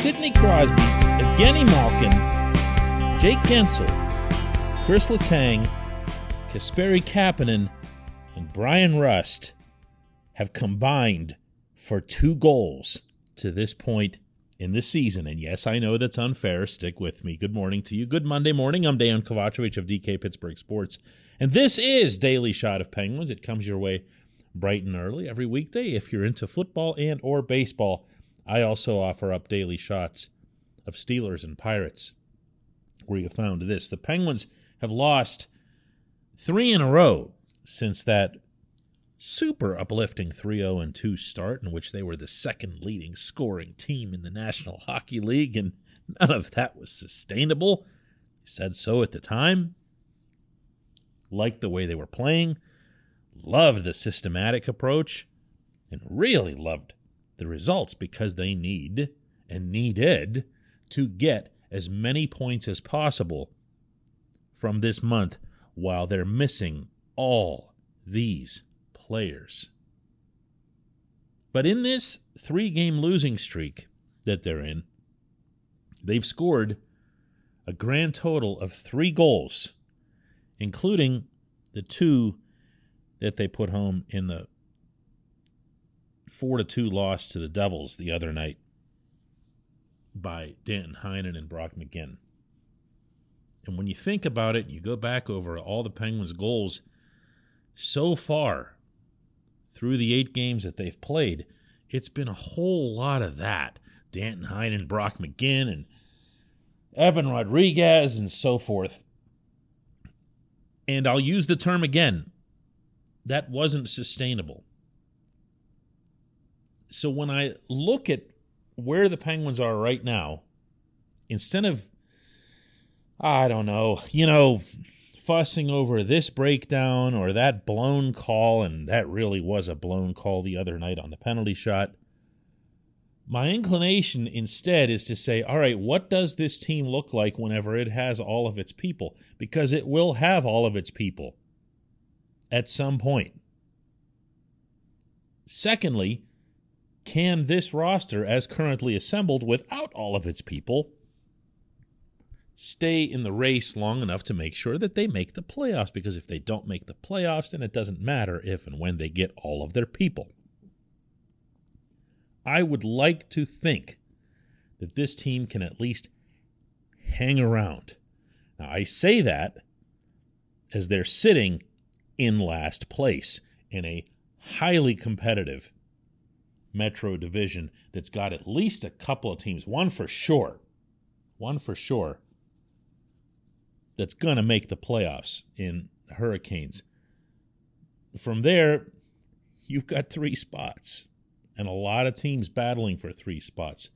Sidney Crosby, Evgeny Malkin, Jake Guentzel, Chris Letang, Kasperi Kapanen, and Bryan Rust have combined for two goals to this point in the season. And yes, I know that's unfair. Stick with me. Good morning to you. Good Monday morning. I'm Dejan Kovacevic of DK Pittsburgh Sports. And this is Daily Shot of Penguins. It comes your way bright and early every weekday if you're into football and or baseball. I also offer up daily shots of Steelers and Pirates, where you found this. The Penguins have lost three in a row since that super uplifting 3 0 and 2 start, in which they were the second leading scoring team in the National Hockey League, and none of that was sustainable. said so at the time. Liked the way they were playing, loved the systematic approach, and really loved the results because they need and needed to get as many points as possible from this month while they're missing all these players. But in this three game losing streak that they're in, they've scored a grand total of three goals, including the two that they put home in the four to two loss to the Devils the other night by Danton Heinen and Brock McGinn. And when you think about it, you go back over all the Penguins' goals so far through the eight games that they've played, it's been a whole lot of that. Danton Heinen, Brock McGinn, and Evan Rodrigues, and so forth. And I'll use the term again that wasn't sustainable. So when I look at where the Penguins are right now, instead of, I don't know, you know, fussing over this breakdown or that blown call, and that really was a blown call the other night on the penalty shot. My inclination instead is to say, all right, what does this team look like whenever it has all of its people? Because it will have all of its people at some point. Secondly, can this roster, as currently assembled without all of its people, stay in the race long enough to make sure that they make the playoffs? Because if they don't make the playoffs, then it doesn't matter if and when they get all of their people. I would like to think that this team can at least hang around. Now, I say that as they're sitting in last place in a highly competitive Metro division that's got at least a couple of teams, one for sure, one for sure, that's going to make the playoffs in Hurricanes. From there, you've got three spots and a lot of teams battling for three spots.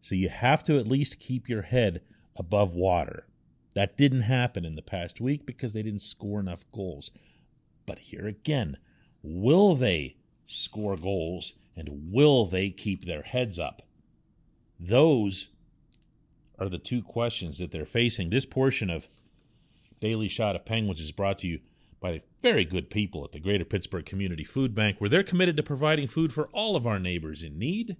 So you have to at least keep your head above water. That didn't happen in the past week because they didn't score enough goals. But here again, will they score goals and will they keep their heads up? Those are the two questions that they're facing. This portion of Daily Shot of Penguins is brought to you by the very good people at the Greater Pittsburgh Community Food Bank, where they're committed to providing food for all of our neighbors in need.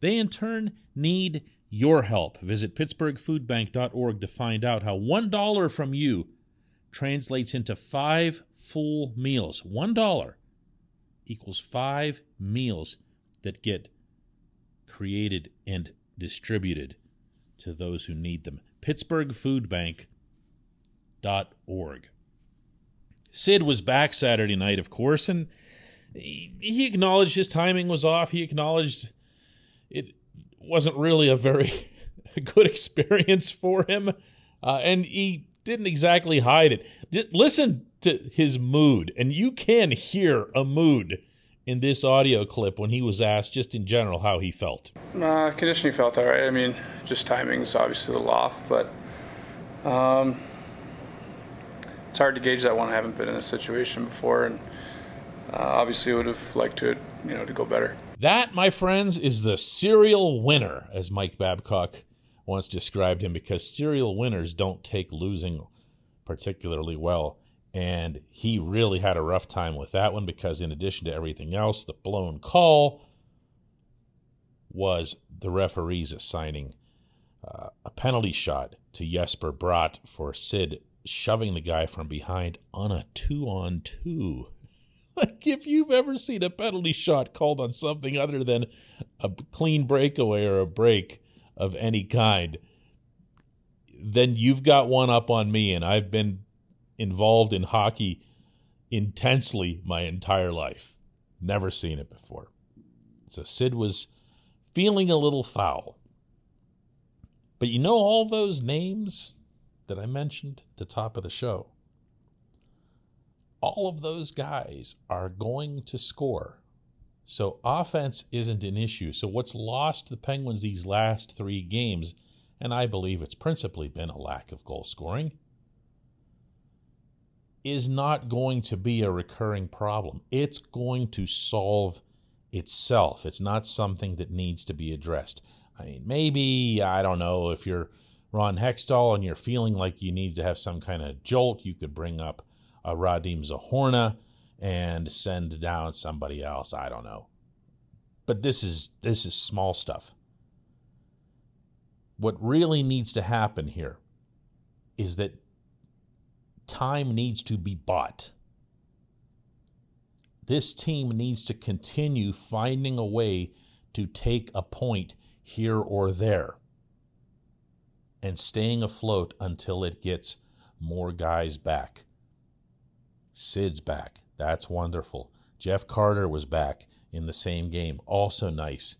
They, in turn, need your help. Visit pittsburghfoodbank.org to find out how $1 from you translates into five full meals. One dollar equals five meals that get created and distributed to those who need them. PittsburghFoodBank.org. Sid was back Saturday night, of course, and he acknowledged his timing was off. He acknowledged it wasn't really a very good experience for him, uh, and he didn't exactly hide it. Listen to his mood, and you can hear a mood in this audio clip when he was asked just in general how he felt. Uh, conditioning felt all right. I mean, just timing's obviously a little off, but um, it's hard to gauge that one. I haven't been in this situation before, and uh, obviously would have liked to, you know, to go better. That, my friends, is the serial winner, as Mike Babcock once described him, because serial winners don't take losing particularly well. And he really had a rough time with that one because, in addition to everything else, the blown call was the referees assigning uh, a penalty shot to Jesper Bratt for Sid shoving the guy from behind on a two on two. Like, if you've ever seen a penalty shot called on something other than a clean breakaway or a break of any kind, then you've got one up on me. And I've been involved in hockey intensely my entire life. Never seen it before. So Sid was feeling a little foul. But you know all those names that I mentioned at the top of the show? All of those guys are going to score. So offense isn't an issue. So what's lost the Penguins these last three games, and I believe it's principally been a lack of goal scoring, is not going to be a recurring problem. It's going to solve itself. It's not something that needs to be addressed. I mean, maybe, I don't know, if you're Ron Hextall and you're feeling like you need to have some kind of jolt, you could bring up uh, a Radim Zohorna and send down somebody else. I don't know. But this is this is small stuff. What really needs to happen here is that time needs to be bought. This team needs to continue finding a way to take a point here or there and staying afloat until it gets more guys back. Sid's back. That's wonderful. Jeff Carter was back in the same game. Also nice.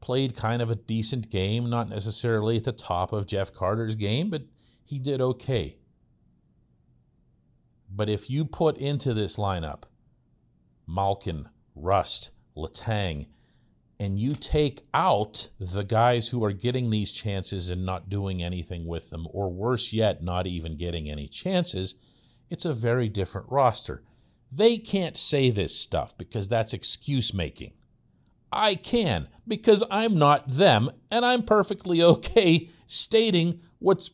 Played kind of a decent game, not necessarily at the top of Jeff Carter's game, but he did okay. But if you put into this lineup Malkin, Rust, Letang, and you take out the guys who are getting these chances and not doing anything with them, or worse yet, not even getting any chances, it's a very different roster. They can't say this stuff because that's excuse making. I can because I'm not them and I'm perfectly okay stating what's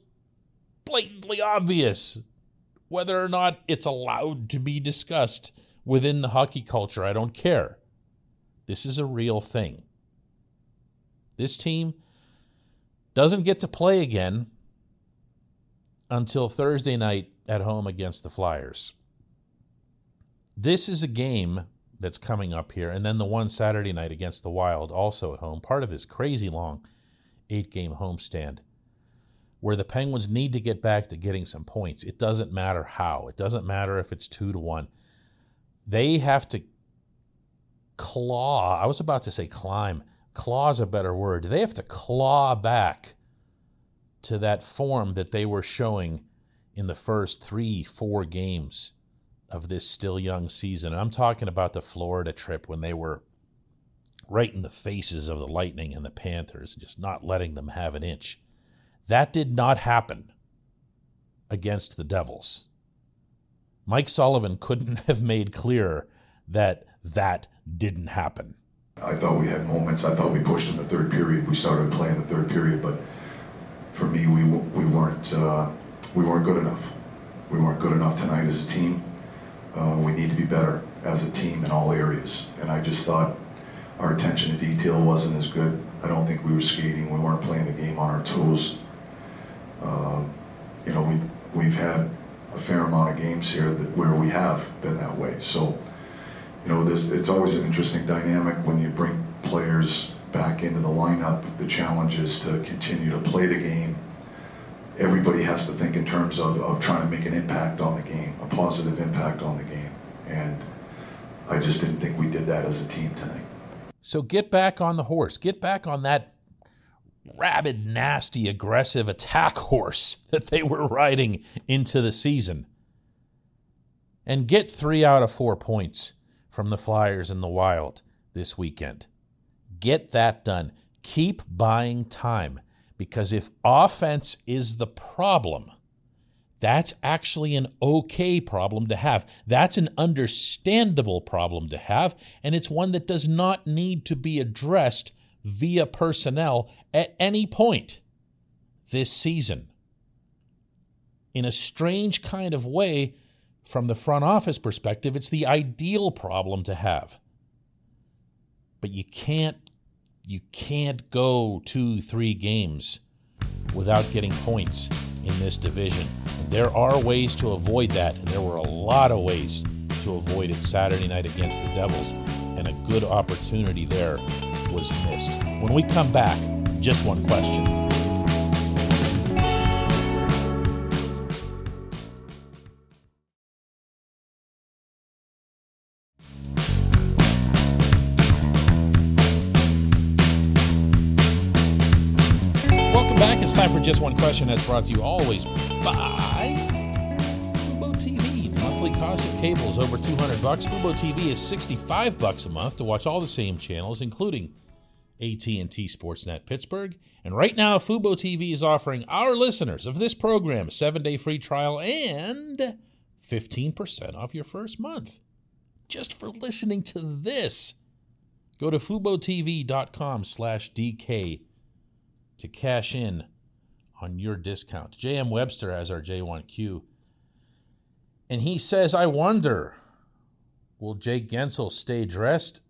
blatantly obvious whether or not it's allowed to be discussed within the hockey culture, I don't care. This is a real thing. This team doesn't get to play again until Thursday night at home against the Flyers. This is a game that's coming up here, and then the one Saturday night against the Wild, also at home, part of this crazy long eight game homestand where the Penguins need to get back to getting some points. It doesn't matter how. It doesn't matter if it's two to one. They have to claw. I was about to say climb. Claw is a better word. They have to claw back to that form that they were showing in the first three, four games of this still young season. And I'm talking about the Florida trip when they were right in the faces of the Lightning and the Panthers, just not letting them have an inch. That did not happen against the Devils. Mike Sullivan couldn't have made clearer that that didn't happen. I thought we had moments. I thought we pushed in the third period. We started playing the third period, but for me, we we weren't uh, we weren't good enough. We weren't good enough tonight as a team. Uh, we need to be better as a team in all areas. And I just thought our attention to detail wasn't as good. I don't think we were skating. We weren't playing the game on our toes. Um, you know, we, we've had a fair amount of games here that, where we have been that way. So, you know, it's always an interesting dynamic when you bring players back into the lineup. The challenge is to continue to play the game. Everybody has to think in terms of, of trying to make an impact on the game, a positive impact on the game. And I just didn't think we did that as a team tonight. So get back on the horse. Get back on that rabid, nasty, aggressive attack horse that they were riding into the season. And get three out of four points from the Flyers in the Wild this weekend. Get that done. Keep buying time because if offense is the problem, that's actually an okay problem to have. That's an understandable problem to have, and it's one that does not need to be addressed via personnel at any point this season. In a strange kind of way, from the front office perspective, it's the ideal problem to have. But you can't you can't go two, three games without getting points in this division. There are ways to avoid that, and there were a lot of ways to avoid it Saturday night against the Devils, and a good opportunity there was missed. When we come back, just one question. Welcome back. It's time for Just One Question that's brought to you always by Fubo TV. Monthly cost of cable is over 200 bucks. Fubo TV is 65 bucks a month to watch all the same channels, including AT&T Sportsnet Pittsburgh. And right now, Fubo TV is offering our listeners of this program a seven-day free trial and 15% off your first month. Just for listening to this. Go to FuboTV.com slash DK to cash in on your discount. J.M. Webster has our J1Q. And he says, I wonder, will Jake Guentzel stay dressed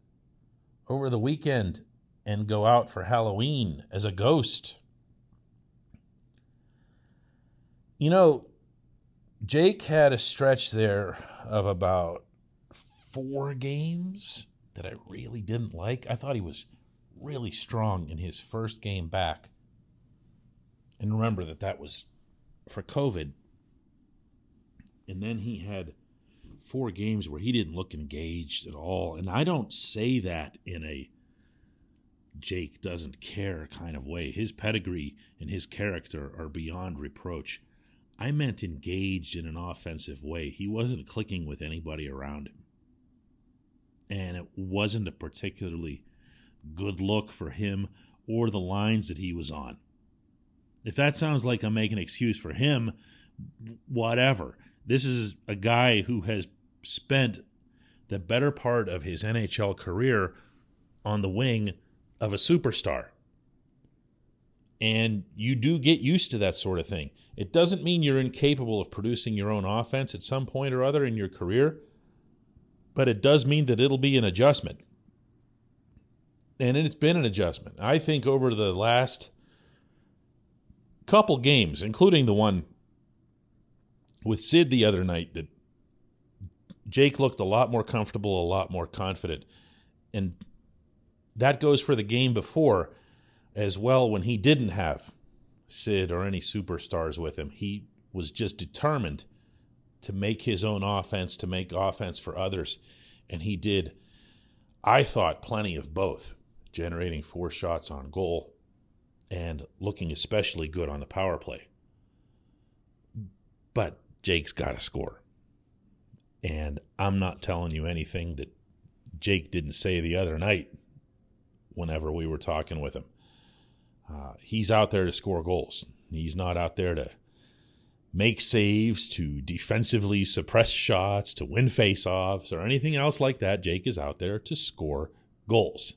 over the weekend and go out for Halloween as a ghost? You know, Jake had a stretch there of about four games that I really didn't like. I thought he was really strong in his first game back. And remember that that was for COVID. And then he had four games where he didn't look engaged at all. And I don't say that in a Jake doesn't care kind of way. His pedigree and his character are beyond reproach. I meant engaged in an offensive way. He wasn't clicking with anybody around him. And it wasn't a particularly good look for him or the lines that he was on. If that sounds like I'm making an excuse for him, whatever. This is a guy who has spent the better part of his NHL career on the wing of a superstar. And you do get used to that sort of thing. It doesn't mean you're incapable of producing your own offense at some point or other in your career, but it does mean that it'll be an adjustment. And it's been an adjustment. I think over the last couple games, including the one with Sid the other night, that Jake looked a lot more comfortable, a lot more confident. And that goes for the game before as well when he didn't have Sid or any superstars with him. He was just determined to make his own offense, to make offense for others. And he did, I thought, plenty of both, generating four shots on goal and looking especially good on the power play. But Jake's got to score. And I'm not telling you anything that Jake didn't say the other night whenever we were talking with him. Uh, he's out there to score goals. He's not out there to make saves, to defensively suppress shots, to win faceoffs, or anything else like that. Jake is out there to score goals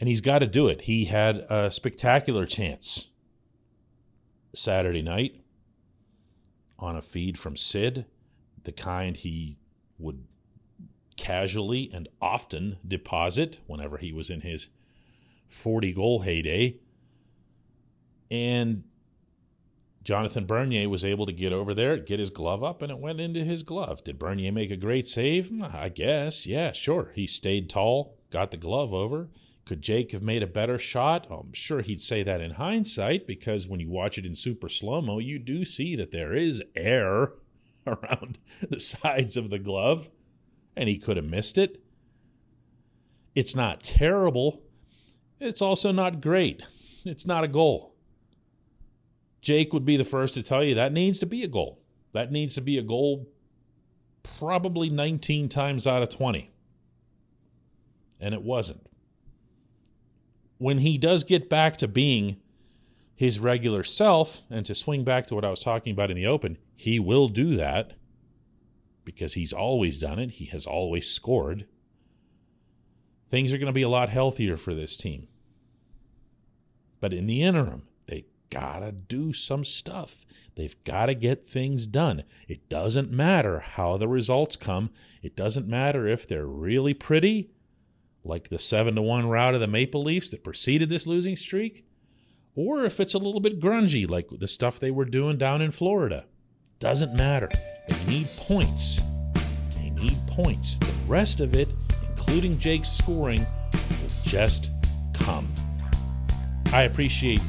and he's got to do it. He had a spectacular chance Saturday night on a feed from Sid, the kind he would casually and often deposit whenever he was in his 40 goal heyday. And Jonathan Bernier was able to get over there, get his glove up, and it went into his glove. Did Bernier make a great save? I guess. Yeah, sure. He stayed tall, got the glove over. Could Jake have made a better shot? I'm sure he'd say that in hindsight because when you watch it in super slow mo, you do see that there is air around the sides of the glove, and he could have missed it. It's not terrible. It's also not great. It's not a goal. Jake would be the first to tell you that needs to be a goal. That needs to be a goal probably 19 times out of 20. And it wasn't. When he does get back to being his regular self and to swing back to what I was talking about in the open, he will do that because he's always done it. He has always scored. Things are going to be a lot healthier for this team. But in the interim, they gotta do some stuff. They've got to get things done. It doesn't matter how the results come. It doesn't matter if they're really pretty, like the 7 to 1 rout of the Maple Leafs that preceded this losing streak, or if it's a little bit grungy, like the stuff they were doing down in Florida. Doesn't matter. They need points. They need points. The rest of it, including Jake's scoring, will just come. I appreciate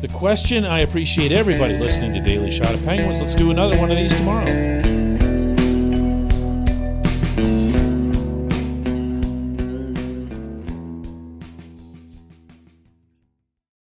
the question I appreciate everybody listening to Daily Shot of Penguins. Let's do another one of these tomorrow.